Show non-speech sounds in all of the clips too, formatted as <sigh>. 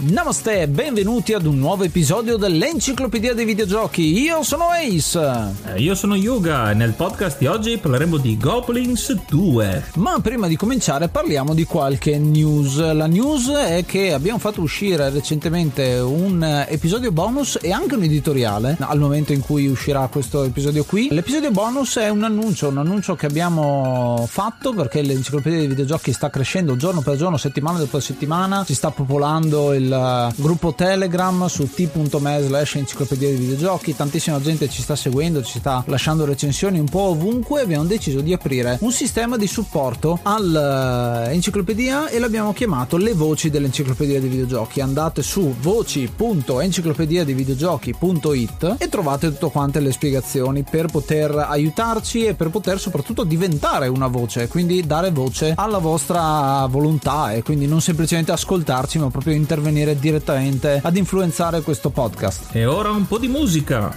Namaste e benvenuti ad un nuovo episodio dell'Enciclopedia dei Videogiochi. Io sono Ace. Eh, io sono Yuga e nel podcast di oggi parleremo di Goblins 2. Ma prima di cominciare parliamo di qualche news. La news è che abbiamo fatto uscire recentemente un episodio bonus e anche un editoriale al momento in cui uscirà questo episodio qui. L'episodio bonus è un annuncio, un annuncio che abbiamo fatto perché l'Enciclopedia dei Videogiochi sta crescendo giorno per giorno, settimana dopo settimana, si sta popolando il gruppo Telegram su t.me slash enciclopedia dei videogiochi. Tantissima gente ci sta seguendo, ci sta lasciando recensioni un po' ovunque. Abbiamo deciso di aprire un sistema di supporto all'enciclopedia e l'abbiamo chiamato le voci dell'enciclopedia dei videogiochi. Andate su voci.enciclopediadeivideogiochi.it e trovate tutte quante le spiegazioni per poter aiutarci e per poter soprattutto diventare una voce, quindi dare voce alla vostra volontà e quindi non semplicemente ascoltarci ma proprio intervenire venire direttamente ad influenzare questo podcast. E ora un po' di musica.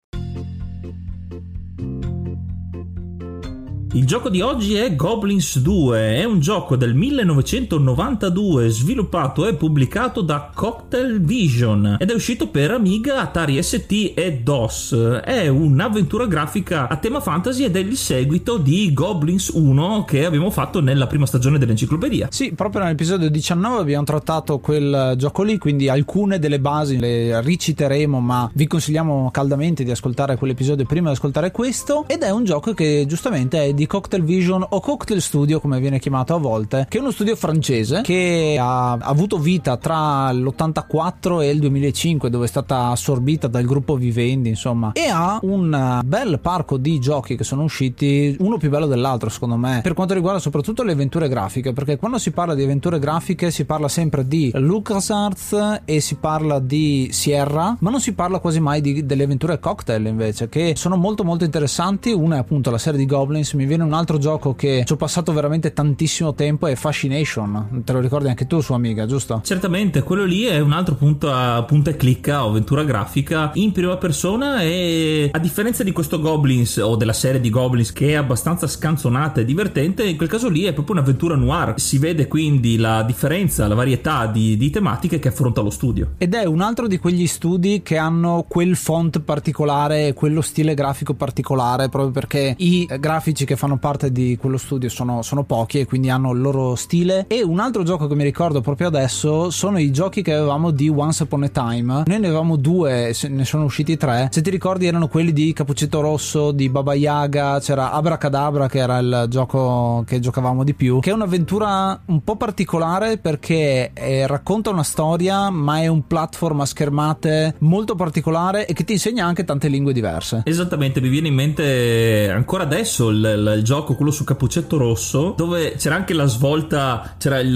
Il gioco di oggi è Goblins 2, è un gioco del 1992 sviluppato e pubblicato da Cocktail Vision ed è uscito per Amiga, Atari ST e DOS. È un'avventura grafica a tema fantasy ed è il seguito di Goblins 1 che abbiamo fatto nella prima stagione dell'enciclopedia. Sì, proprio nell'episodio 19 abbiamo trattato quel gioco lì, quindi alcune delle basi le riciteremo, ma vi consigliamo caldamente di ascoltare quell'episodio prima di ascoltare questo ed è un gioco che giustamente è di Cocktail Vision o Cocktail Studio come viene chiamato a volte, che è uno studio francese che ha avuto vita tra l'84 e il 2005 dove è stata assorbita dal gruppo Vivendi insomma e ha un bel parco di giochi che sono usciti uno più bello dell'altro secondo me per quanto riguarda soprattutto le avventure grafiche perché quando si parla di avventure grafiche si parla sempre di LucasArts e si parla di Sierra ma non si parla quasi mai di, delle avventure cocktail invece che sono molto molto interessanti. Una è appunto la serie di Goblins mi viene un altro gioco che ci ho passato veramente tantissimo tempo è Fascination. Te lo ricordi anche tu su Amiga, giusto? Certamente, quello lì è un altro punto a punta e clicca o avventura grafica in prima persona e a differenza di questo Goblins o della serie di Goblins che è abbastanza scanzonata e divertente, in quel caso lì è proprio un'avventura noir. Si vede quindi la differenza, la varietà di, di tematiche che affronta lo studio. Ed è un altro di quegli studi che hanno quel font particolare, quello stile grafico particolare, proprio perché i grafici che fanno parte di quello studio sono, sono pochi e quindi hanno il loro stile. E un altro gioco che mi ricordo proprio adesso sono i giochi che avevamo di Once Upon a Time. Noi ne avevamo due, ne sono usciti tre. Se ti ricordi erano quelli di Capuccetto Rosso, di Baba Yaga, c'era Abracadabra che era il gioco che giocavamo di più, che è un'avventura un po' particolare perché eh, racconta una storia ma è un platform a schermate molto particolare e che ti insegna anche tante lingue diverse. Esattamente, mi viene in mente ancora adesso il, il, il gioco, quello su Capuccetto Rosso, dove c'era anche la svolta, c'era il,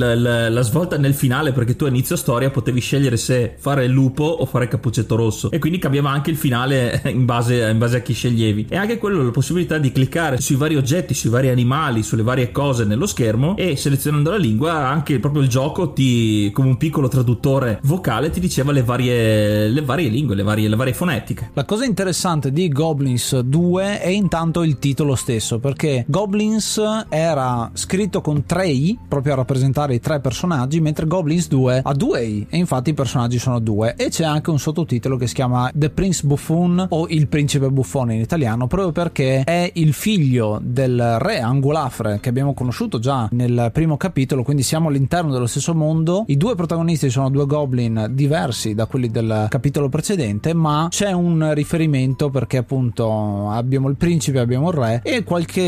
la svolta nel finale perché tu a inizio storia potevi scegliere se fare il lupo o fare Capuccetto Rosso e quindi cambiava anche il finale <laughs> in base, in base a chi sceglievi. E anche quello la possibilità di cliccare sui vari oggetti, sui vari animali, sulle varie cose nello schermo e selezionando la lingua anche proprio il gioco ti, come un piccolo traduttore vocale, ti diceva le varie, le varie lingue, le varie, le varie fonetiche. La cosa interessante di Goblins 2 è intanto il titolo stesso, perché Goblins era scritto con 3 i, proprio a rappresentare i tre personaggi, mentre Goblins 2 ha 2 i, e infatti i personaggi sono due. E c'è anche un sottotitolo che si chiama The Prince Buffon o Il Principe Buffone in italiano, proprio perché è il figlio del re Angolafre che abbiamo conosciuto già nel primo capitolo, quindi siamo all'interno dello stesso mondo. I due protagonisti sono due goblin diversi da quelli del capitolo precedente, ma c'è un riferimento perché appunto abbiamo il principe, abbiamo il re e qualche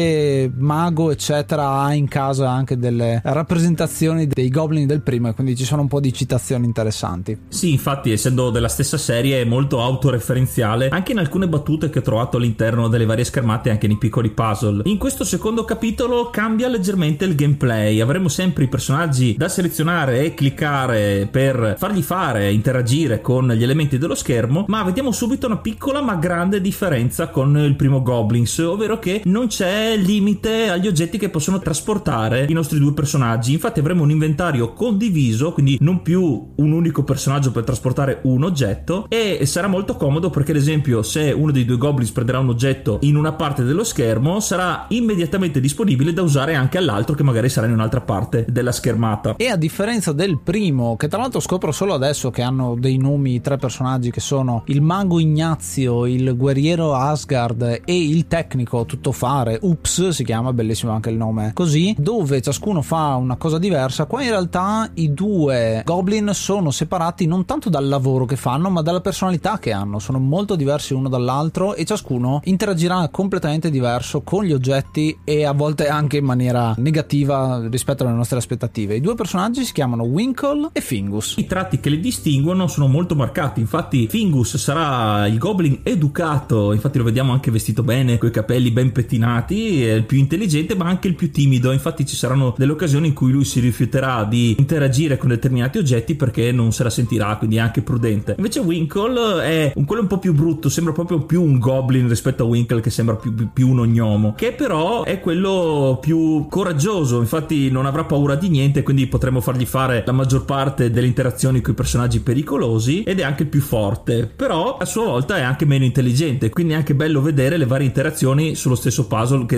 mago eccetera ha in casa anche delle rappresentazioni dei goblin del primo e quindi ci sono un po' di citazioni interessanti. Sì, infatti essendo della stessa serie è molto autoreferenziale anche in alcune battute che ho trovato all'interno delle varie schermate anche nei piccoli puzzle. In questo secondo capitolo cambia leggermente il gameplay, avremo sempre i personaggi da selezionare e cliccare per fargli fare, interagire con gli elementi dello schermo, ma vediamo subito una piccola ma grande differenza con il primo Goblins, ovvero che non c'è limite agli oggetti che possono trasportare i nostri due personaggi. Infatti avremo un inventario condiviso, quindi non più un unico personaggio per trasportare un oggetto e sarà molto comodo perché ad esempio se uno dei due Goblins prenderà un oggetto in una parte dello schermo sarà immediatamente disponibile da usare anche all'altro che magari sarà in un'altra parte della schermata. E a differenza del primo, che tra l'altro scopro solo adesso che hanno dei nomi tre personaggi che sono il mago Ignazio, il guerriero Asgard e il tecnico tuttofare, Ups si chiama, bellissimo anche il nome, così, dove ciascuno fa una cosa diversa, qua in realtà i due goblin sono separati non tanto dal lavoro che fanno, ma dalla personalità che hanno, sono molto diversi uno dall'altro e ciascuno interagirà completamente diverso con gli oggetti e a volte anche in maniera negativa rispetto alle nostre aspettative. I due personaggi si chiamano Winkle e Fingus. I tratti che li distinguono sono molto marcati, infatti Fingus sarà il goblin educato, infatti lo vediamo anche vestito bene, con i capelli ben pettinati, è il più intelligente ma anche il più timido, infatti ci saranno delle occasioni in cui lui si rifiuterà di interagire con determinati oggetti perché non se la sentirà, quindi è anche prudente. Invece Winkle è un, quello un po' più brutto, sembra proprio più un goblin rispetto a Winkle che sembra più, più, più un ognomo, che però è quello più coraggioso, infatti non avrà paura di niente, quindi potremo fargli fare la maggior parte delle interazioni con i personaggi pericolosi ed è anche più forte, però a sua volta è anche meno intelligente, quindi è anche bello vedere le varie interazioni sullo stesso puzzle che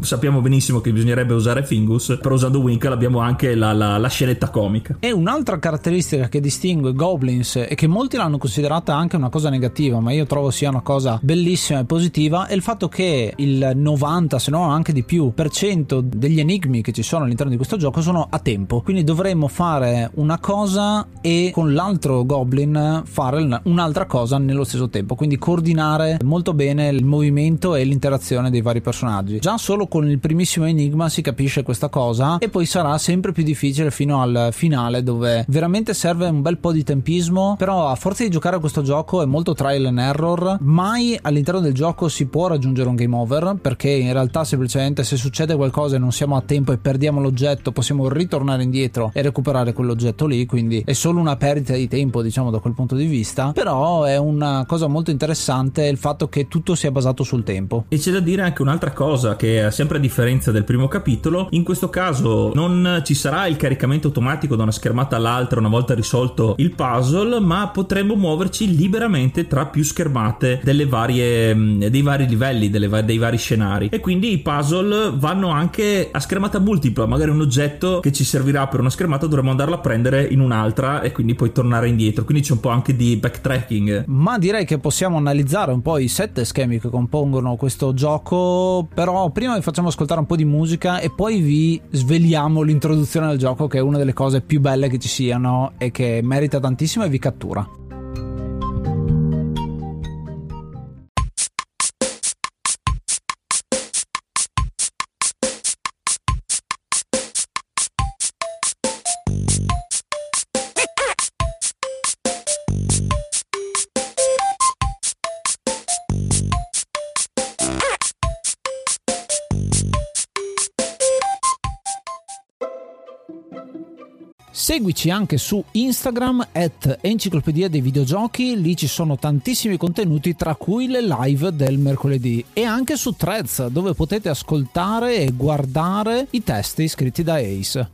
sappiamo benissimo che bisognerebbe usare Fingus, però usando Winkle abbiamo anche la, la, la scenetta comica. E un'altra caratteristica che distingue Goblins e che molti l'hanno considerata anche una cosa negativa, ma io trovo sia una cosa bellissima e positiva, è il fatto che il 90, se no anche di più, per cento degli enigmi che ci sono all'interno di questo gioco sono a tempo. Quindi dovremmo fare una cosa e con l'altro Goblin fare un'altra cosa nello stesso tempo. Quindi coordinare molto bene il movimento e l'interazione dei vari personaggi. Già solo con il primissimo enigma si capisce questa cosa e poi sarà sempre più difficile fino al finale dove veramente serve un bel po' di tempismo, però a forza di giocare a questo gioco è molto trial and error, mai all'interno del gioco si può raggiungere un game over perché in realtà semplicemente se succede qualcosa e non siamo a tempo e perdiamo l'oggetto possiamo ritornare indietro e recuperare quell'oggetto lì, quindi è solo una perdita di tempo diciamo da quel punto di vista, però è una cosa molto interessante il fatto che tutto sia basato sul tempo. E c'è da dire anche un'altra cosa che sempre a differenza del primo capitolo, in questo caso non ci sarà il caricamento automatico da una schermata all'altra una volta risolto il puzzle, ma potremo muoverci liberamente tra più schermate delle varie, dei vari livelli, delle, dei vari scenari. E quindi i puzzle vanno anche a schermata multipla, magari un oggetto che ci servirà per una schermata dovremo andarlo a prendere in un'altra e quindi poi tornare indietro. Quindi c'è un po' anche di backtracking. Ma direi che possiamo analizzare un po' i sette schemi che compongono questo gioco però prima vi facciamo ascoltare un po' di musica e poi vi sveliamo l'introduzione al gioco che è una delle cose più belle che ci siano e che merita tantissimo e vi cattura. Seguici anche su Instagram at Enciclopedia dei Videogiochi, lì ci sono tantissimi contenuti tra cui le live del mercoledì e anche su Threads dove potete ascoltare e guardare i testi scritti da Ace.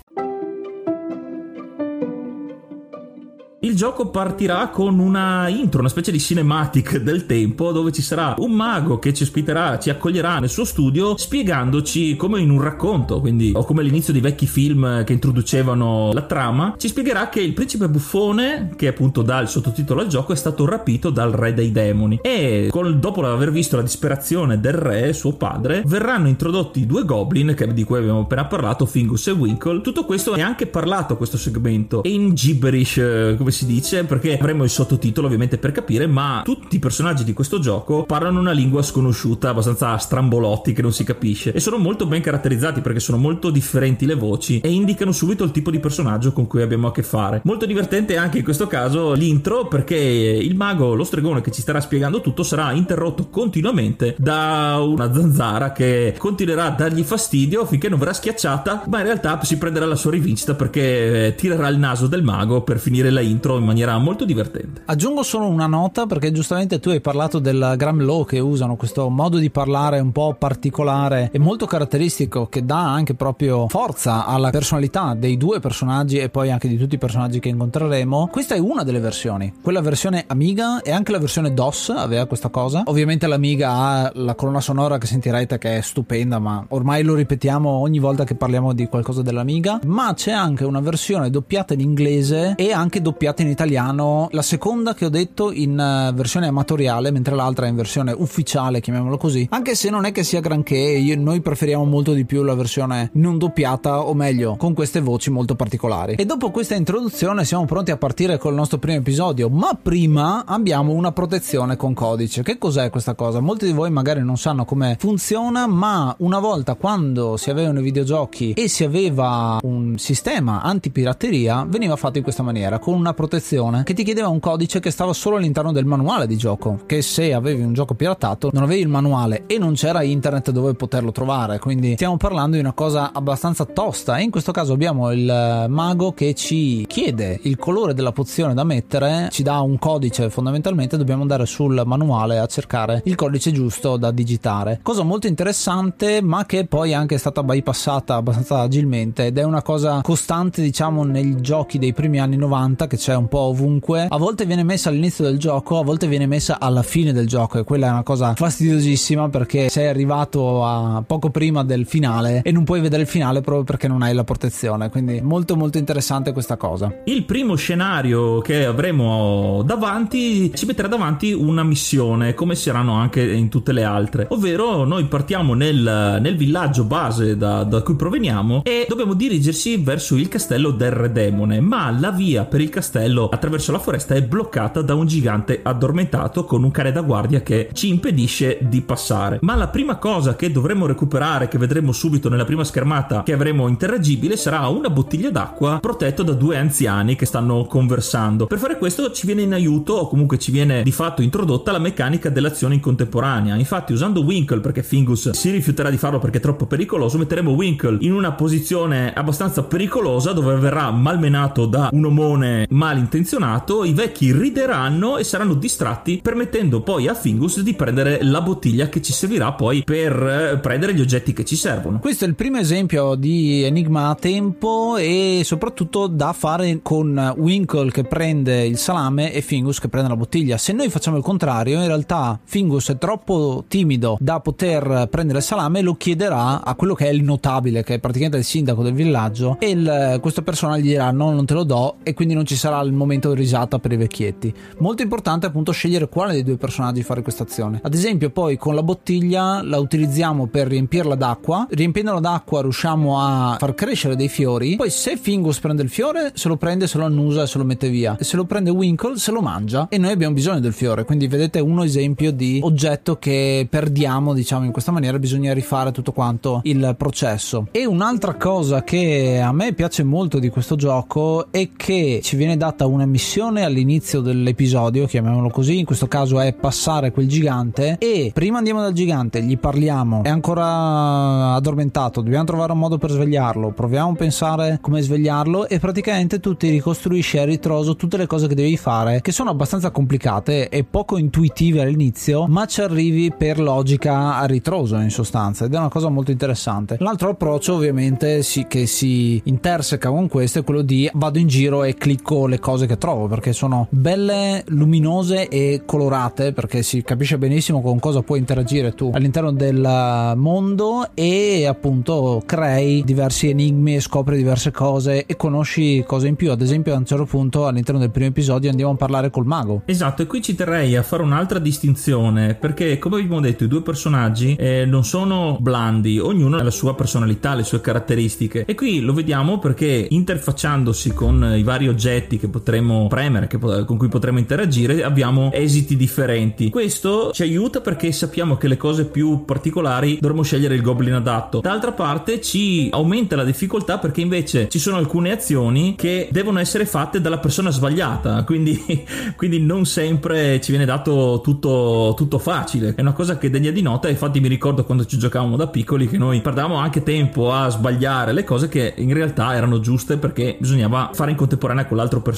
Il gioco partirà con una intro, una specie di cinematic del tempo dove ci sarà un mago che ci ospiterà, ci accoglierà nel suo studio spiegandoci come in un racconto, quindi o come all'inizio di vecchi film che introducevano la trama, ci spiegherà che il principe buffone, che appunto dà il sottotitolo al gioco, è stato rapito dal re dei demoni e col, dopo aver visto la disperazione del re, suo padre, verranno introdotti due goblin che, di cui abbiamo appena parlato, Fingus e Winkle. Tutto questo è anche parlato questo segmento in gibberish, eh, come si dice, perché avremo il sottotitolo ovviamente per capire, ma tutti i personaggi di questo gioco parlano una lingua sconosciuta, abbastanza strambolotti che non si capisce e sono molto ben caratterizzati perché sono molto differenti le voci e indicano subito il tipo di personaggio con cui abbiamo a che fare. Molto divertente anche in questo caso l'intro perché il mago, lo stregone che ci starà spiegando tutto sarà interrotto continuamente da una zanzara che continuerà a dargli fastidio finché non verrà schiacciata, ma in realtà si prenderà la sua rivincita perché tirerà il naso del mago per finire la intro intro in maniera molto divertente. Aggiungo solo una nota perché giustamente tu hai parlato del Gram Law che usano questo modo di parlare un po' particolare e molto caratteristico che dà anche proprio forza alla personalità dei due personaggi e poi anche di tutti i personaggi che incontreremo. Questa è una delle versioni. Quella versione Amiga e anche la versione DOS aveva questa cosa. Ovviamente l'Amiga ha la colonna sonora che sentirete che è stupenda, ma ormai lo ripetiamo ogni volta che parliamo di qualcosa dell'Amiga. Ma c'è anche una versione doppiata in inglese e anche doppiata in italiano, la seconda che ho detto in eh, versione amatoriale, mentre l'altra è in versione ufficiale, chiamiamolo così. Anche se non è che sia granché, io, noi preferiamo molto di più la versione non doppiata, o meglio, con queste voci molto particolari. E dopo questa introduzione siamo pronti a partire col nostro primo episodio, ma prima abbiamo una protezione con codice. Che cos'è questa cosa? Molti di voi magari non sanno come funziona, ma una volta quando si avevano i videogiochi e si aveva un sistema antipirateria, veniva fatto in questa maniera, con una protezione che ti chiedeva un codice che stava solo all'interno del manuale di gioco, che se avevi un gioco piratato non avevi il manuale e non c'era internet dove poterlo trovare, quindi stiamo parlando di una cosa abbastanza tosta e in questo caso abbiamo il mago che ci chiede il colore della pozione da mettere, ci dà un codice fondamentalmente, dobbiamo andare sul manuale a cercare il codice giusto da digitare. Cosa molto interessante ma che poi è anche stata bypassata abbastanza agilmente ed è una cosa costante diciamo nei giochi dei primi anni 90 che c'è c'è un po' ovunque. A volte viene messa all'inizio del gioco, a volte viene messa alla fine del gioco e quella è una cosa fastidiosissima perché sei arrivato a poco prima del finale e non puoi vedere il finale proprio perché non hai la protezione. Quindi molto molto interessante questa cosa. Il primo scenario che avremo davanti ci metterà davanti una missione, come saranno anche in tutte le altre. Ovvero noi partiamo nel, nel villaggio base da, da cui proveniamo e dobbiamo dirigersi verso il castello del Re Demone, ma la via per il castello castello attraverso la foresta è bloccata da un gigante addormentato con un cane da guardia che ci impedisce di passare. Ma la prima cosa che dovremo recuperare, che vedremo subito nella prima schermata che avremo interagibile, sarà una bottiglia d'acqua protetta da due anziani che stanno conversando. Per fare questo ci viene in aiuto, o comunque ci viene di fatto introdotta la meccanica dell'azione in contemporanea. Infatti, usando Winkle, perché Fingus si rifiuterà di farlo perché è troppo pericoloso, metteremo Winkle in una posizione abbastanza pericolosa dove verrà malmenato da un omone malintenzionato, i vecchi rideranno e saranno distratti, permettendo poi a Fingus di prendere la bottiglia che ci servirà poi per eh, prendere gli oggetti che ci servono. Questo è il primo esempio di enigma a tempo e soprattutto da fare con Winkle che prende il salame e Fingus che prende la bottiglia. Se noi facciamo il contrario, in realtà Fingus è troppo timido da poter prendere il salame e lo chiederà a quello che è il notabile, che è praticamente il sindaco del villaggio, e il, questa persona gli dirà no, non te lo do e quindi non ci sarà sarà il momento di risata per i vecchietti. Molto importante appunto scegliere quale dei due personaggi fare questa azione. Ad esempio, poi con la bottiglia la utilizziamo per riempirla d'acqua. Riempiendola d'acqua riusciamo a far crescere dei fiori. Poi se Fingus prende il fiore, se lo prende, se lo annusa e se lo mette via. E se lo prende Winkle, se lo mangia. E noi abbiamo bisogno del fiore. Quindi vedete uno esempio di oggetto che perdiamo, diciamo in questa maniera. Bisogna rifare tutto quanto il processo. E un'altra cosa che a me piace molto di questo gioco è che ci viene data una missione all'inizio dell'episodio, chiamiamolo così. In questo caso è passare quel gigante. E prima andiamo dal gigante, gli parliamo. È ancora addormentato. Dobbiamo trovare un modo per svegliarlo. Proviamo a pensare come svegliarlo. E praticamente tu ti ricostruisci a ritroso tutte le cose che devi fare, che sono abbastanza complicate e poco intuitive all'inizio, ma ci arrivi per logica a ritroso in sostanza. Ed è una cosa molto interessante. L'altro approccio, ovviamente, sì, che si interseca con questo è quello di vado in giro e clicco le cose che trovo perché sono belle, luminose e colorate perché si capisce benissimo con cosa puoi interagire tu all'interno del mondo e appunto crei diversi enigmi e scopri diverse cose e conosci cose in più. Ad esempio, a un certo punto all'interno del primo episodio andiamo a parlare col mago. Esatto, e qui ci terrei a fare un'altra distinzione perché, come abbiamo detto, i due personaggi eh, non sono blandi, ognuno ha la sua personalità, le sue caratteristiche. E qui lo vediamo perché interfacciandosi con i vari oggetti che potremo premere, che, con cui potremo interagire, abbiamo esiti differenti. Questo ci aiuta perché sappiamo che le cose più particolari dovremo scegliere il goblin adatto. D'altra parte ci aumenta la difficoltà perché invece ci sono alcune azioni che devono essere fatte dalla persona sbagliata, quindi, <laughs> quindi non sempre ci viene dato tutto, tutto facile. È una cosa che degna di nota, infatti mi ricordo quando ci giocavamo da piccoli che noi perdavamo anche tempo a sbagliare le cose che in realtà erano giuste perché bisognava fare in contemporanea con l'altro personaggio.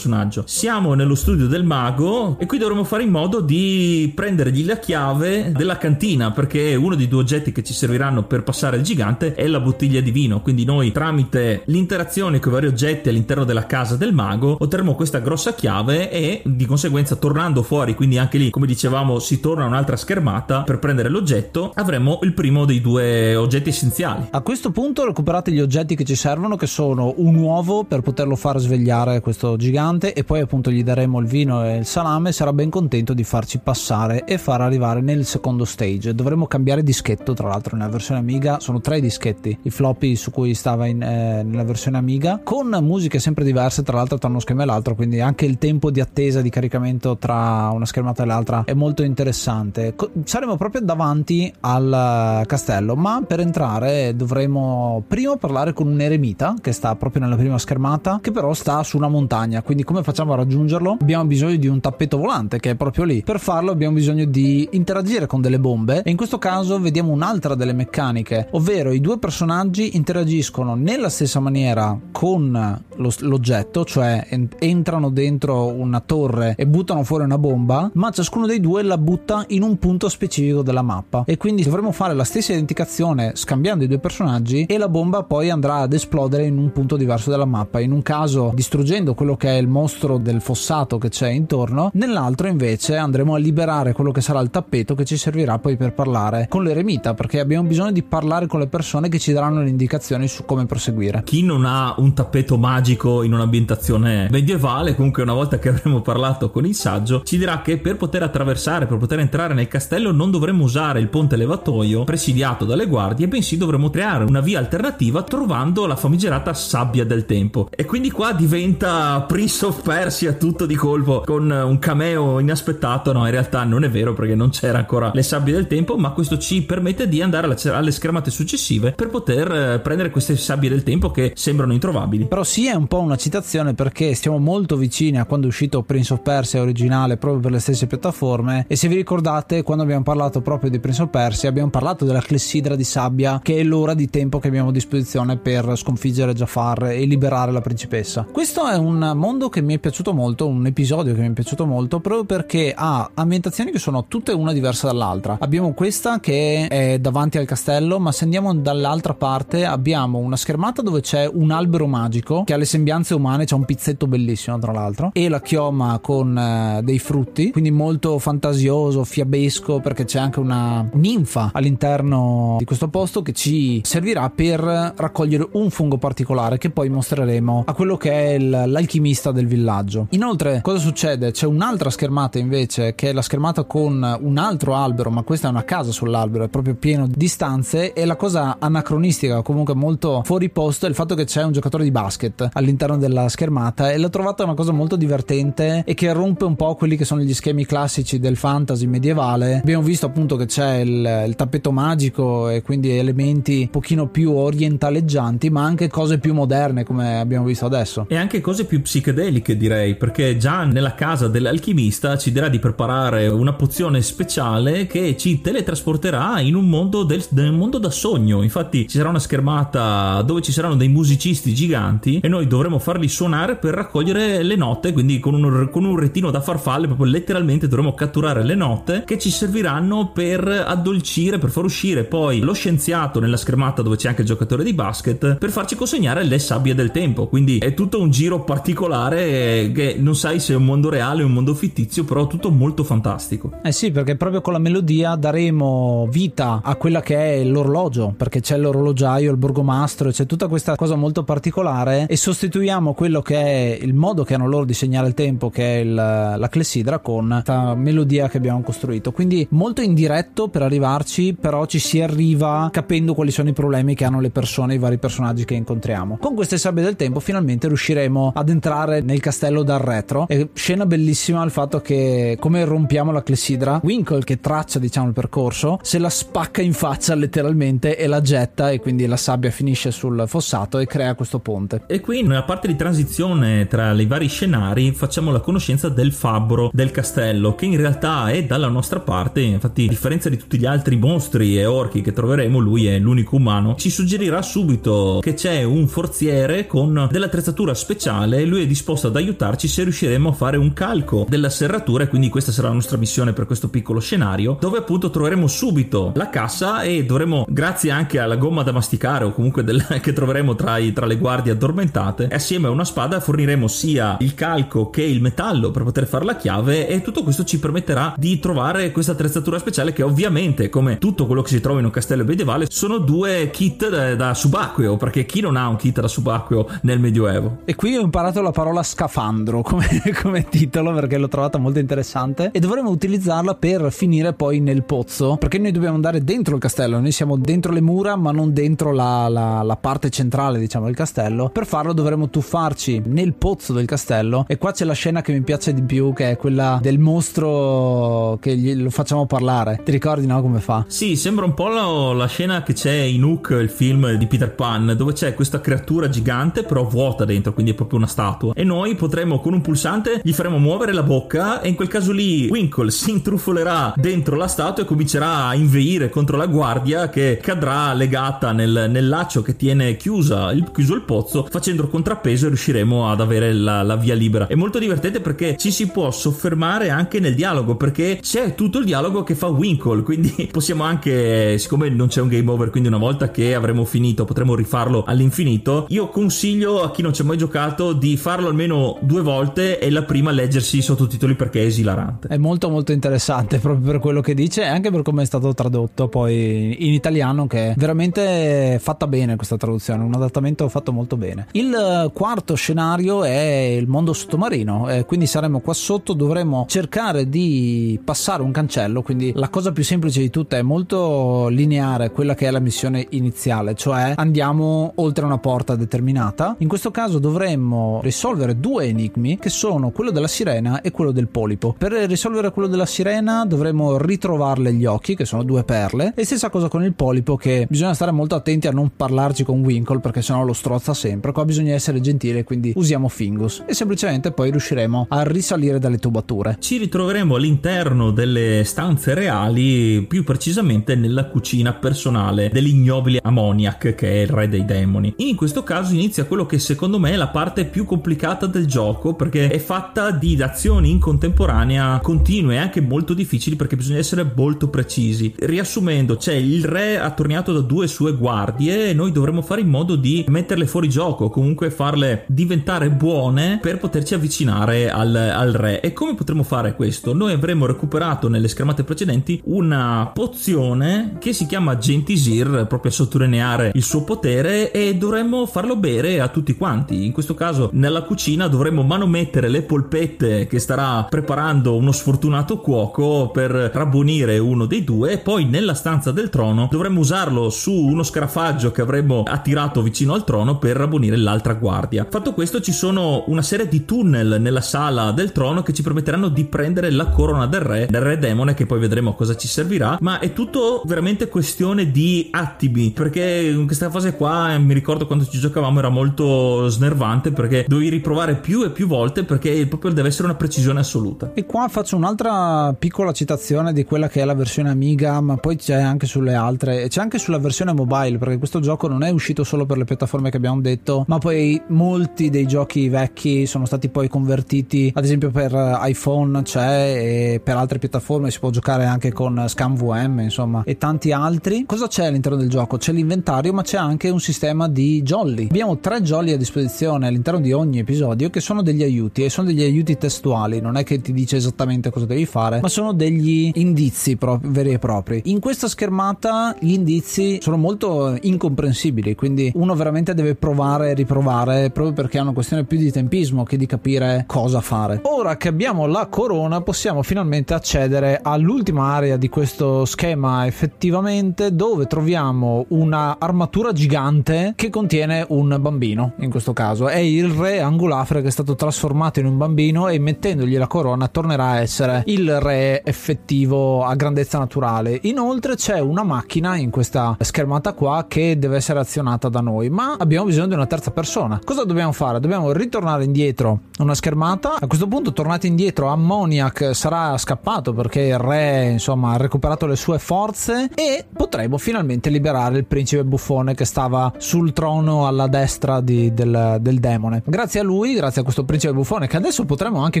Siamo nello studio del mago e qui dovremo fare in modo di prendergli la chiave della cantina perché uno dei due oggetti che ci serviranno per passare il gigante è la bottiglia di vino. Quindi noi tramite l'interazione con i vari oggetti all'interno della casa del mago otterremo questa grossa chiave e di conseguenza tornando fuori, quindi anche lì come dicevamo si torna a un'altra schermata per prendere l'oggetto, avremo il primo dei due oggetti essenziali. A questo punto recuperate gli oggetti che ci servono che sono un uovo per poterlo far svegliare questo gigante e poi appunto gli daremo il vino e il salame, sarà ben contento di farci passare e far arrivare nel secondo stage. Dovremo cambiare dischetto tra l'altro nella versione Amiga, sono tre dischetti, i floppy su cui stava in, eh, nella versione Amiga, con musiche sempre diverse tra l'altro tra uno schema e l'altro, quindi anche il tempo di attesa di caricamento tra una schermata e l'altra è molto interessante. Co- saremo proprio davanti al castello, ma per entrare dovremo prima parlare con un eremita che sta proprio nella prima schermata, che però sta su una montagna, quindi come facciamo a raggiungerlo? Abbiamo bisogno di un tappeto volante che è proprio lì. Per farlo abbiamo bisogno di interagire con delle bombe e in questo caso vediamo un'altra delle meccaniche, ovvero i due personaggi interagiscono nella stessa maniera con lo, l'oggetto, cioè entrano dentro una torre e buttano fuori una bomba, ma ciascuno dei due la butta in un punto specifico della mappa e quindi dovremo fare la stessa identificazione scambiando i due personaggi e la bomba poi andrà ad esplodere in un punto diverso della mappa, in un caso distruggendo quello che è il mostro del fossato che c'è intorno, nell'altro invece andremo a liberare quello che sarà il tappeto che ci servirà poi per parlare con l'eremita perché abbiamo bisogno di parlare con le persone che ci daranno le indicazioni su come proseguire. Chi non ha un tappeto magico in un'ambientazione medievale, comunque una volta che <laughs> avremo parlato con il saggio, ci dirà che per poter attraversare, per poter entrare nel castello non dovremo usare il ponte levatoio presidiato dalle guardie, bensì dovremo creare una via alternativa trovando la famigerata sabbia del tempo. E quindi qua diventa Prince of Persia tutto di colpo con un cameo inaspettato. No, in realtà non è vero perché non c'era ancora le sabbie del tempo, ma questo ci permette di andare alle schermate successive per poter eh, prendere queste sabbie del tempo che sembrano introvabili. Però sì, è un po' una citazione perché stiamo molto vicini a quando è uscito Prince of Persia originale proprio per le stesse piattaforme e se vi ricordate quando abbiamo parlato proprio di Prince of Persia abbiamo parlato della clessidra di sabbia che è l'ora di tempo che abbiamo a disposizione per sconfiggere Jafar e liberare la principessa. Questo è un mondo che mi è piaciuto molto, un episodio che mi è piaciuto molto proprio perché ha ambientazioni che sono tutte una diversa dall'altra. Abbiamo questa che è davanti al castello, ma se andiamo dall'altra parte abbiamo una schermata dove c'è un albero magico che ha le sembianze umane, c'è un pizzetto bellissimo tra l'altro, e la chioma con eh, dei frutti, quindi molto fantasioso, fiabesco perché c'è anche una ninfa all'interno di questo posto che ci servirà per raccogliere un fungo particolare che poi mostreremo a quello che è l'alchimista vista del villaggio. Inoltre, cosa succede? C'è un'altra schermata invece, che è la schermata con un altro albero, ma questa è una casa sull'albero, è proprio pieno di stanze. E la cosa anacronistica, comunque molto fuori posto, è il fatto che c'è un giocatore di basket all'interno della schermata. E l'ho trovata una cosa molto divertente e che rompe un po' quelli che sono gli schemi classici del fantasy medievale. Abbiamo visto appunto che c'è il, il tappeto magico e quindi elementi un pochino più orientaleggianti, ma anche cose più moderne, come abbiamo visto adesso. E anche cose più psichedeliche, direi, perché già nella casa dell'alchimista ci dirà di preparare una pozione speciale che ci teletrasporterà in un mondo del, del mondo da sogno. Infatti, ci sarà una schermata dove ci saranno dei musicisti giganti e noi dovremo farli suonare per raccogliere le note. Quindi, con un, con un retino da farfalle, proprio letteralmente dovremo catturare le note che ci serviranno per addolcire, per far uscire poi lo scienziato nella schermata dove c'è anche il giocatore di basket per farci consegnare le sabbie del tempo. Quindi è tutto un giro particolare che non sai se è un mondo reale o un mondo fittizio, però tutto molto fantastico. Eh sì, perché proprio con la melodia daremo vita a quella che è l'orologio, perché c'è l'orologiaio, il borgomastro, c'è tutta questa cosa molto particolare e sostituiamo quello che è il modo che hanno loro di segnare il tempo, che è il, la clessidra, con questa melodia che abbiamo costruito. Quindi molto indiretto per arrivarci, però ci si arriva capendo quali sono i problemi che hanno le persone, i vari personaggi che incontriamo. Con queste sabbie del tempo finalmente riusciremo ad entrare nel castello dal retro. E scena bellissima il fatto che come rompiamo la clessidra, Winkle che traccia diciamo il percorso, se la spacca in faccia letteralmente e la getta e quindi la sabbia finisce sul fossato e crea questo ponte. E qui nella parte di transizione tra i vari scenari facciamo la conoscenza del fabbro del castello che in realtà è dalla nostra parte, infatti a differenza di tutti gli altri mostri e orchi che troveremo lui è l'unico umano, ci suggerirà subito che c'è un forziere con dell'attrezzatura speciale lui è disposto ad aiutarci se riusciremo a fare un calco della serratura e quindi questa sarà la nostra missione per questo piccolo scenario dove appunto troveremo subito la cassa e dovremo grazie anche alla gomma da masticare o comunque del, <laughs> che troveremo tra, i, tra le guardie addormentate assieme a una spada forniremo sia il calco che il metallo per poter fare la chiave e tutto questo ci permetterà di trovare questa attrezzatura speciale che ovviamente come tutto quello che si trova in un castello medievale sono due kit da, da subacqueo perché chi non ha un kit da subacqueo nel medioevo? E qui ho imparato la parola scafandro <laughs> come, come titolo perché l'ho trovata molto interessante. E dovremo utilizzarla per finire poi nel pozzo perché noi dobbiamo andare dentro il castello. Noi siamo dentro le mura ma non dentro la, la, la parte centrale diciamo del castello. Per farlo dovremo tuffarci nel pozzo del castello. E qua c'è la scena che mi piace di più che è quella del mostro che gli, lo facciamo parlare. Ti ricordi no come fa? Sì sembra un po' la, la scena che c'è in Hook il film di Peter Pan dove c'è questa creatura gigante però vuota dentro quindi è proprio una statua e noi potremo con un pulsante gli faremo muovere la bocca e in quel caso lì Winkle si intrufolerà dentro la statua e comincerà a inveire contro la guardia che cadrà legata nel, nel laccio che tiene chiusa il, chiuso il pozzo facendo il contrappeso e riusciremo ad avere la, la via libera. È molto divertente perché ci si può soffermare anche nel dialogo perché c'è tutto il dialogo che fa Winkle quindi <laughs> possiamo anche siccome non c'è un game over quindi una volta che avremo finito potremo rifarlo all'infinito io consiglio a chi non ci ha mai giocato di farlo almeno due volte e la prima leggersi i sottotitoli perché è esilarante. È molto molto interessante <laughs> proprio per quello che dice e anche per come è stato tradotto poi in italiano che è veramente fatta bene questa traduzione un adattamento fatto molto bene. Il quarto scenario è il mondo sottomarino eh, quindi saremo qua sotto dovremo cercare di passare un cancello quindi la cosa più semplice di tutte è molto lineare quella che è la missione iniziale cioè andiamo oltre una porta determinata. In questo caso dovremmo risolvere due enigmi che sono quello della sirena e quello del polipo. Per risolvere quello della sirena dovremo ritrovarle gli occhi che sono due perle e stessa cosa con il polipo che bisogna stare molto attenti a non parlarci con Winkle perché sennò lo strozza sempre. Qua bisogna essere gentili quindi usiamo Fingus. E semplicemente poi riusciremo a risalire dalle tubature. Ci ritroveremo all'interno delle stanze reali più precisamente nella cucina personale dell'ignobile Ammoniac che è il re dei demoni. In questo caso inizia quello che secondo me è la parte più complicata del gioco perché è fatta di azioni in contemporanea continue e anche molto difficili perché bisogna essere molto precisi. Riassumendo, c'è il re attorniato da due sue guardie e noi dovremo fare in modo di metterle fuori gioco, comunque farle diventare buone per poterci avvicinare al, al re. E come potremo fare questo? Noi avremo recuperato nelle schermate precedenti una pozione che si chiama Gentisir, proprio a sottolineare il suo potere, e dovremmo farlo bere a tutti quanti. In questo caso, nella cucina dovremo manomettere le polpette che starà preparando uno sfortunato cuoco per rabbonire uno dei due e poi nella stanza del trono dovremmo usarlo su uno scarafaggio che avremmo attirato vicino al trono per rabbonire l'altra guardia. Fatto questo ci sono una serie di tunnel nella sala del trono che ci permetteranno di prendere la corona del re, del re demone che poi vedremo cosa ci servirà, ma è tutto veramente questione di attimi perché questa fase qua mi ricordo quando ci giocavamo era molto snervante perché dovevi riprovare più e più volte perché proprio deve essere una precisione assoluta. E qua faccio un'altra piccola citazione di quella che è la versione Amiga, ma poi c'è anche sulle altre, e c'è anche sulla versione mobile, perché questo gioco non è uscito solo per le piattaforme che abbiamo detto, ma poi molti dei giochi vecchi sono stati poi convertiti, ad esempio per iPhone c'è e per altre piattaforme si può giocare anche con ScamVM, insomma, e tanti altri. Cosa c'è all'interno del gioco? C'è l'inventario, ma c'è anche un sistema di jolly. Abbiamo tre jolly a disposizione all'interno di ogni episodio che sono degli aiuti e sono degli aiuti testuali, non è che ti dice esattamente cosa devi fare, ma sono degli indizi pro- veri e propri. In questa schermata gli indizi sono molto incomprensibili, quindi uno veramente deve provare e riprovare proprio perché è una questione più di tempismo che di capire cosa fare. Ora che abbiamo la corona possiamo finalmente accedere all'ultima area di questo schema effettivamente dove troviamo una armatura gigante che contiene un bambino in questo caso è il re Angulafre che è stato trasformato in un bambino e mettendogli la corona tornerà a essere il re effettivo a grandezza naturale. Inoltre c'è una macchina in questa schermata qua che deve essere azionata da noi ma abbiamo bisogno di una terza persona. Cosa dobbiamo fare? Dobbiamo ritornare indietro una schermata. A questo punto tornati indietro Ammoniac sarà scappato perché il re insomma ha recuperato le sue forze e potremo finalmente liberare il principe buffone che stava sul trono alla destra di, del, del demone. Grazie a lui, grazie a questo principe buffone che adesso potremo anche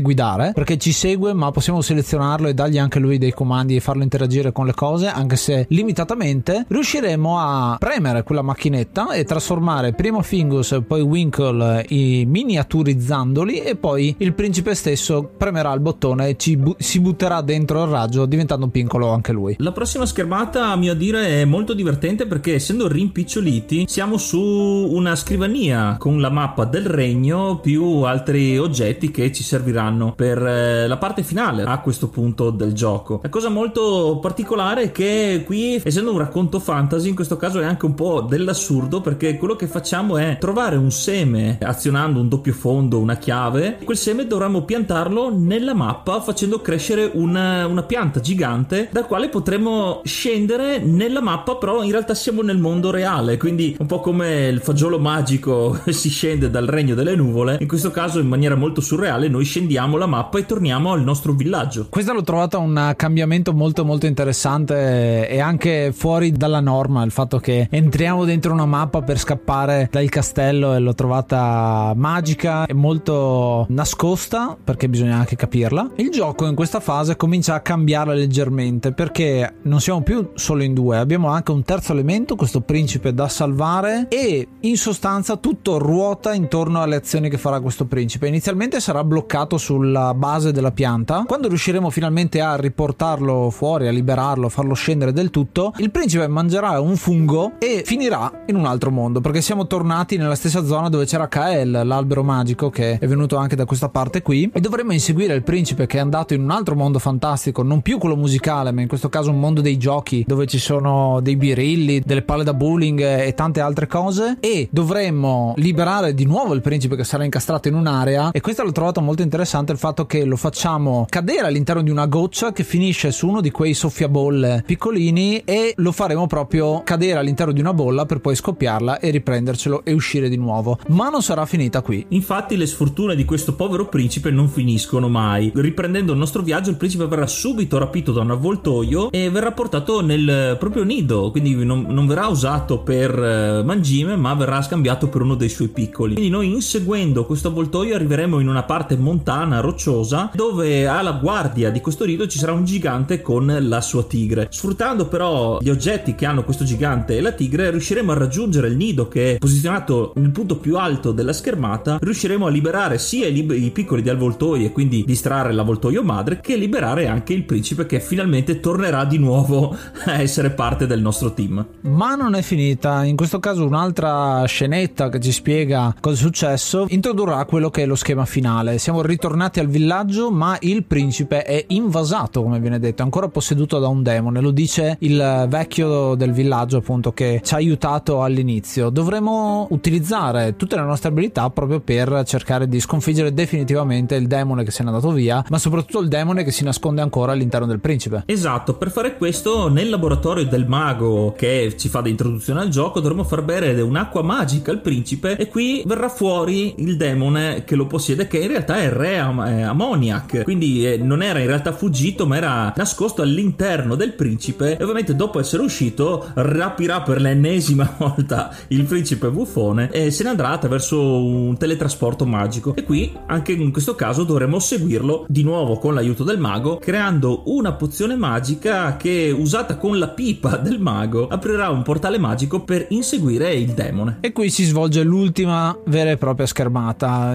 guidare perché ci segue ma possiamo selezionarlo e dargli anche lui dei comandi e farlo interagire con le cose anche se limitatamente riusciremo a premere quella macchinetta e trasformare prima Fingus poi Winkle miniaturizzandoli e poi il principe stesso premerà il bottone e ci bu- si butterà dentro il raggio diventando piccolo anche lui. La prossima schermata a mio dire è molto divertente perché essendo rimpiccioliti siamo su una scrivania con la mappa del regno più altri oggetti che ci serviranno per eh, la parte finale a questo punto del gioco. La cosa molto particolare è che qui essendo un racconto fantasy in questo caso è anche un po' dell'assurdo perché quello che facciamo è trovare un seme azionando un doppio fondo, una chiave, quel seme dovremmo piantarlo nella mappa facendo crescere una, una pianta gigante dal quale potremo scendere nella mappa però in realtà siamo nel mondo reale quindi un po' come il fagiolo magico <laughs> si scende dal regno delle nuvole in questo caso in maniera molto surreale noi scendiamo la mappa e torniamo al nostro villaggio. Questa l'ho trovata un cambiamento molto molto interessante e anche fuori dalla norma il fatto che entriamo dentro una mappa per scappare dal castello e l'ho trovata magica e molto nascosta perché bisogna anche capirla. Il gioco in questa fase comincia a cambiare leggermente perché non siamo più solo in due abbiamo anche un terzo elemento questo principe da salvare e in sostanza tutto ruota intorno alle azioni che farà questo principe. Inizialmente sarà bloccato sulla base della pianta. Quando riusciremo finalmente a riportarlo fuori a liberarlo farlo scendere del tutto il principe mangerà un fungo e finirà in un altro mondo perché siamo tornati nella stessa zona dove c'era Kael l'albero magico che è venuto anche da questa parte qui e dovremo inseguire il principe che è andato in un altro mondo fantastico non più quello musicale ma in questo caso un mondo dei giochi dove ci sono dei birilli delle palle da bowling e tante altre cose e dovremmo liberare di nuovo il principe che sarà incastrato in un'area e questo l'ho trovato molto interessante il fatto che lo facciamo cadere all'interno di una goccia che finisce su uno di quei soffiabolle piccolini e lo faremo proprio cadere all'interno di una bolla per poi scoppiarla e riprendercelo e uscire di nuovo. Ma non sarà finita qui. Infatti le sfortune di questo povero principe non finiscono mai. Riprendendo il nostro viaggio il principe verrà subito rapito da un avvoltoio e verrà portato nel proprio nido. Quindi non, non verrà usato per eh, mangime ma verrà scambiato per uno dei suoi piccoli. Quindi noi inseguendo questo avvoltoio arriveremo in una parte montana rocciosa dove alla guardia di questo nido ci sarà un gigante con la sua tigre. Sfruttando però gli oggetti che hanno questo gigante e la tigre riusciremo a raggiungere il nido che è posizionato nel punto più alto della schermata. Riusciremo a liberare sia i, lib- i piccoli di avvoltoio e quindi distrarre l'avvoltoio madre che liberare anche il principe che finalmente tornerà di nuovo <laughs> a essere parte del nostro team. Ma non è finita. In questo caso un'altra scenetta che ci spiega cosa è successo introdurrà quello che è lo schema finale. Siamo ritornati al villaggio, ma il principe è invasato, come viene detto, ancora posseduto da un demone. Lo dice il vecchio del villaggio, appunto, che ci ha aiutato all'inizio. Dovremo utilizzare tutte le nostre abilità proprio per cercare di sconfiggere definitivamente il demone che se n'è andato via, ma soprattutto il demone che si nasconde ancora all'interno del principe. Esatto, per fare questo nel laboratorio del mago che ci fa da introduzione al gioco dovremo far bere un'acqua magica al principe e qui verrà fuori il demone che lo possiede che in realtà è il re Am- Ammoniac, quindi eh, non era in realtà fuggito ma era nascosto all'interno del principe e ovviamente dopo essere uscito rapirà per l'ennesima <laughs> volta il principe buffone e se ne andrà attraverso un teletrasporto magico e qui anche in questo caso dovremo seguirlo di nuovo con l'aiuto del mago creando una pozione magica che usata con la pipa del mago aprirà un portale magico per inseguire il demone. E qui si svolge l'ultima vera e propria schermata.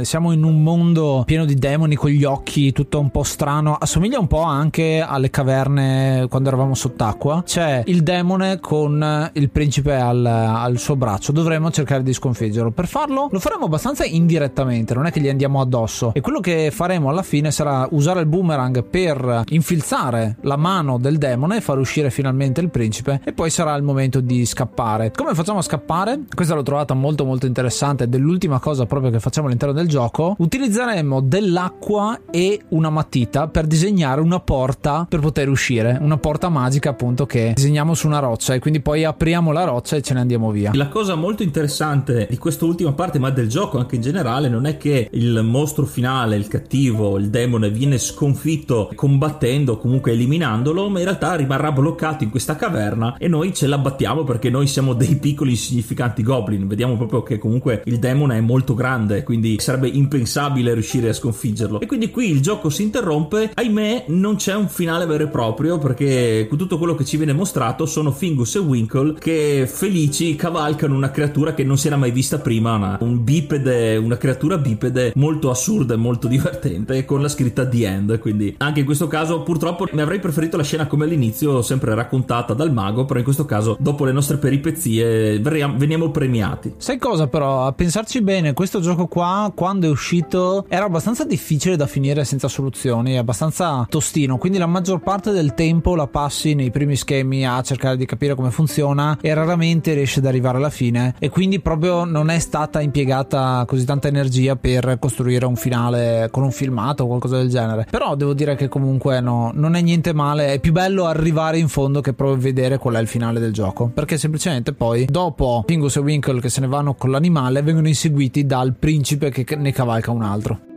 Siamo in un mondo pieno di demoni con gli occhi tutto un po' strano, assomiglia un po' anche alle caverne quando eravamo sott'acqua. C'è il demone con il principe al, al suo braccio, dovremmo cercare di sconfiggerlo. Per farlo lo faremo abbastanza indirettamente, non è che gli andiamo addosso. E quello che faremo alla fine sarà usare il boomerang per infilzare la mano del demone e far uscire finalmente il principe e poi sarà il momento di scappare. Come facciamo a scappare? Questa l'ho trovata molto molto interessante, dell'ultima cosa proprio che facciamo all'interno del gioco. Utilizzeremo dell'acqua e una matita per disegnare una porta per poter uscire, una porta magica appunto che disegniamo su una roccia e quindi poi apriamo la roccia e ce ne andiamo via. La cosa molto interessante di quest'ultima parte, ma del gioco anche in generale, non è che il mostro finale, il cattivo, il demone viene sconfitto combattendo, comunque eliminandolo, ma in realtà rimarrà bloccato in questa caverna e noi ce l'abbattiamo perché noi siamo dei piccoli insignificanti goblin. Vediamo proprio che comunque il demone è molto grande, quindi sarebbe impensabile riuscire a sconfiggerlo. E quindi qui il gioco si interrompe. Ahimè, non c'è un finale vero e proprio perché tutto quello che ci viene mostrato sono Fingus e Winkle che felici cavalcano una creatura che non si era mai vista prima, una, un bipede, una creatura bipede molto assurda e molto divertente con la scritta The End. Quindi anche in questo caso purtroppo mi avrei preferito la scena come all'inizio, sempre raccontata dal mago, però in questo caso dopo le nostre peripezie veniamo premiati. Sai cosa però, a pensarci bene, questo gioco qua quando è uscito era abbastanza difficile da finire senza soluzioni, abbastanza tostino, quindi la maggior parte del tempo la passi nei primi schemi a cercare di capire come funziona e raramente riesci ad arrivare alla fine. E quindi proprio non è stata impiegata così tanta energia per costruire un finale con un filmato o qualcosa del genere. Però devo dire che comunque no, non è niente male, è più bello arrivare in fondo che proprio vedere qual è il finale del gioco, perché semplicemente poi dopo Pingus e Winkle che se ne vanno con l'animale vengono inseguiti dal principe che ne cavalca un altro.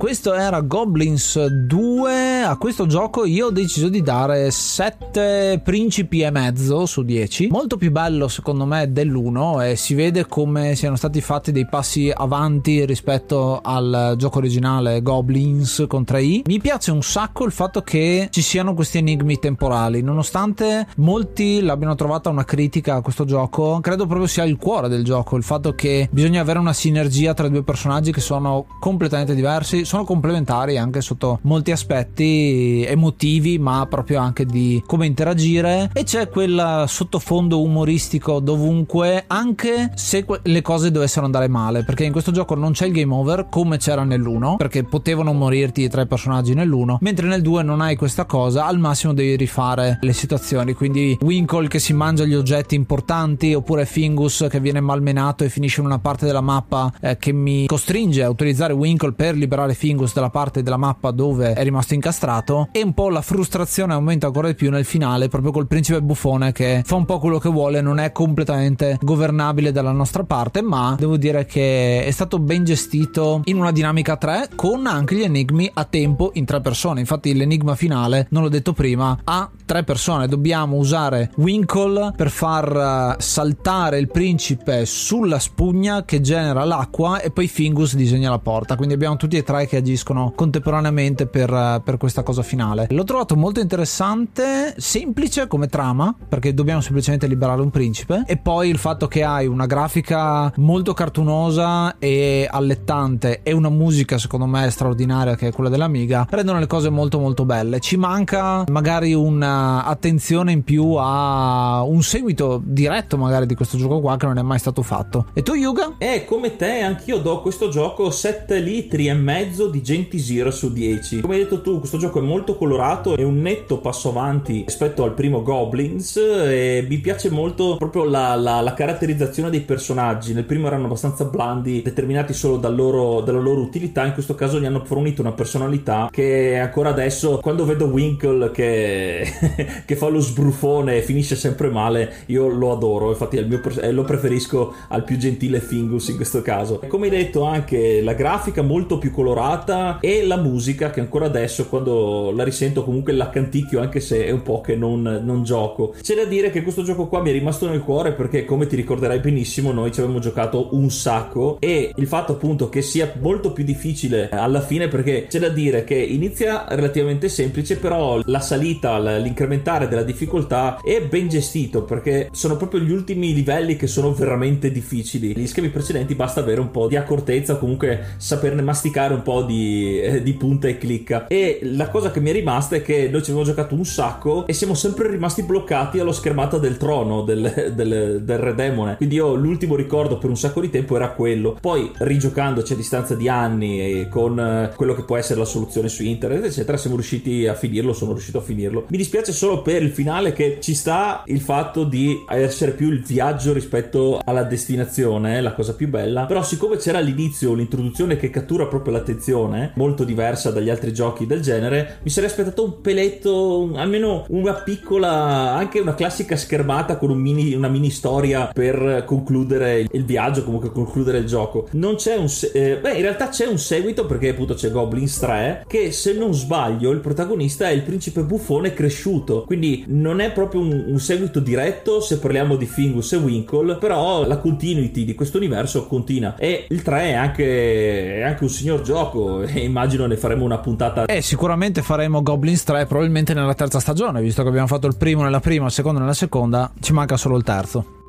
Questo era Goblins 2. A questo gioco io ho deciso di dare 7 principi e mezzo su 10. Molto più bello secondo me dell'1 e si vede come siano stati fatti dei passi avanti rispetto al gioco originale Goblins con 3i. Mi piace un sacco il fatto che ci siano questi enigmi temporali, nonostante molti l'abbiano trovata una critica a questo gioco, credo proprio sia il cuore del gioco, il fatto che bisogna avere una sinergia tra due personaggi che sono completamente diversi, sono complementari anche sotto molti aspetti emotivi, ma proprio anche di come interagire. E c'è quel sottofondo umoristico dovunque, anche se le cose dovessero andare male, perché in questo gioco non c'è il game over come c'era nell'1, perché potevano morirti i tre personaggi nell'1, mentre nel 2 non hai questa cosa, al massimo devi rifare le situazioni. Quindi Winkle che si mangia gli oggetti importanti, oppure Fingus che viene malmenato e finisce in una parte della mappa eh, che mi costringe a utilizzare Winkle per liberare Fingus dalla parte della mappa dove è rimasto incastrato superato e un po' la frustrazione aumenta ancora di più nel finale proprio col principe buffone che fa un po' quello che vuole non è completamente governabile dalla nostra parte ma devo dire che è stato ben gestito in una dinamica 3 con anche gli enigmi a tempo in tre persone. Infatti l'enigma finale non l'ho detto prima ha tre persone. Dobbiamo usare Winkle per far eh, saltare il principe sulla spugna che genera l'acqua e poi Fingus disegna la porta. Quindi abbiamo tutti e tre che agiscono contemporaneamente per, eh, per questa cosa finale. L'ho trovato molto interessante semplice come trama perché dobbiamo semplicemente liberare un principe e poi il fatto che hai una grafica molto cartunosa e allettante e una musica secondo me straordinaria che è quella dell'Amiga rendono le cose molto molto belle. Ci manca magari un'attenzione in più a un seguito diretto magari di questo gioco qua che non è mai stato fatto. E tu Yuga? Eh come te anch'io do questo gioco 7 litri e mezzo di Gentisira su 10 come hai detto tu questo gioco è molto colorato è un netto passo avanti rispetto al primo Goblins e mi piace molto proprio la, la, la caratterizzazione dei personaggi. Nel primo erano abbastanza blandi determinati solo dal loro, dalla loro utilità in questo caso gli hanno fornito una personalità che ancora adesso quando vedo Winkle che, <laughs> che fa lo sbruffone e finisce sempre male io lo adoro. Infatti mio, eh, lo preferisco al più gentile Fingus in questo caso. Come hai detto anche la grafica molto più colorata e la musica che ancora adesso quando la risento comunque la canticchio anche se è un po' che non, non gioco. C'è da dire che questo gioco qua mi è rimasto nel cuore perché come ti ricorderai benissimo noi ci avevamo giocato un sacco e il fatto appunto che sia molto più difficile alla fine perché c'è da dire che inizia relativamente semplice però la salita l'incrementare della difficoltà è ben gestito perché sono proprio gli ultimi livelli che sono veramente difficili. Gli schemi precedenti basta avere un po' di accortezza comunque saperne masticare un po' di, eh, di punta e clicca. E la cosa che mi è rimasta è che noi ci abbiamo giocato un sacco e siamo sempre rimasti bloccati allo schermata del trono del, del, del Re Demone. Quindi io l'ultimo ricordo per un sacco di tempo era quello. Poi rigiocandoci a distanza di anni e con eh, quello che può essere la soluzione su internet eccetera siamo riusciti a finirlo sono riuscito a finirlo. Mi dispiace solo per il finale che ci sta il fatto di essere più il viaggio rispetto alla destinazione la cosa più bella. Però siccome c'era all'inizio l'introduzione che cattura proprio l'attenzione molto diversa dagli altri giochi del genere mi sarei aspettato un peletto almeno una piccola anche una classica schermata con un mini, una mini storia per concludere il viaggio comunque concludere il gioco. Non c'è un se- eh, beh in realtà c'è un seguito perché appunto c'è Goblins 3 che se non sbaglio il protagonista è il principe buffone cresciuto. Quindi non è proprio un, un seguito diretto se parliamo di Fingus e Winkle però la continuity di questo universo continua. E il 3 è anche, è anche un signor gioco <laughs> e immagino ne faremo una puntata. Eh sicuramente faremo Goblins 3 probabilmente nella terza stagione visto che abbiamo fatto il primo nella prima il secondo nella seconda ci manca solo il terzo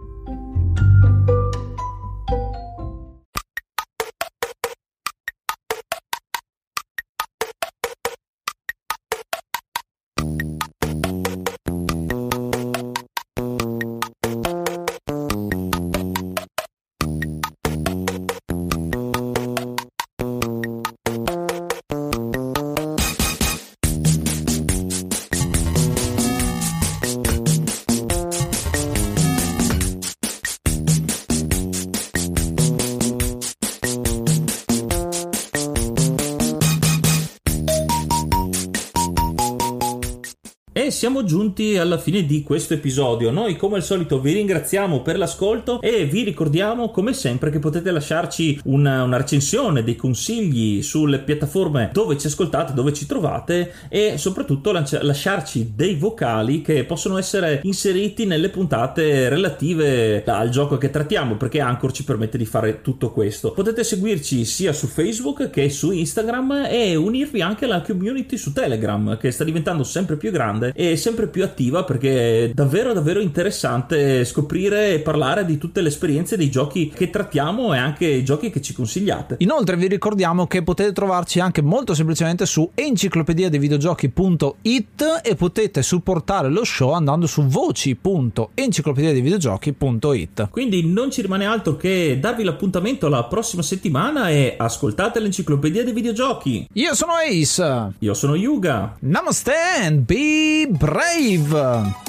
giunti alla fine di questo episodio. Noi, come al solito, vi ringraziamo per l'ascolto e vi ricordiamo, come sempre, che potete lasciarci una, una recensione, dei consigli sulle piattaforme dove ci ascoltate, dove ci trovate e soprattutto lasciarci dei vocali che possono essere inseriti nelle puntate relative al gioco che trattiamo, perché Anchor ci permette di fare tutto questo. Potete seguirci sia su Facebook che su Instagram e unirvi anche alla community su Telegram, che sta diventando sempre più grande e sempre più attiva perché è davvero davvero interessante scoprire e parlare di tutte le esperienze dei giochi che trattiamo e anche i giochi che ci consigliate. Inoltre vi ricordiamo che potete trovarci anche molto semplicemente su enciclopedia dei videogiochi.it e potete supportare lo show andando su voci.enciclopedia dei videogiochi.it. Quindi non ci rimane altro che darvi l'appuntamento la prossima settimana e ascoltate l'enciclopedia dei videogiochi. Io sono Ace. Io sono Yuga. Namaste and be brave. rave. <laughs>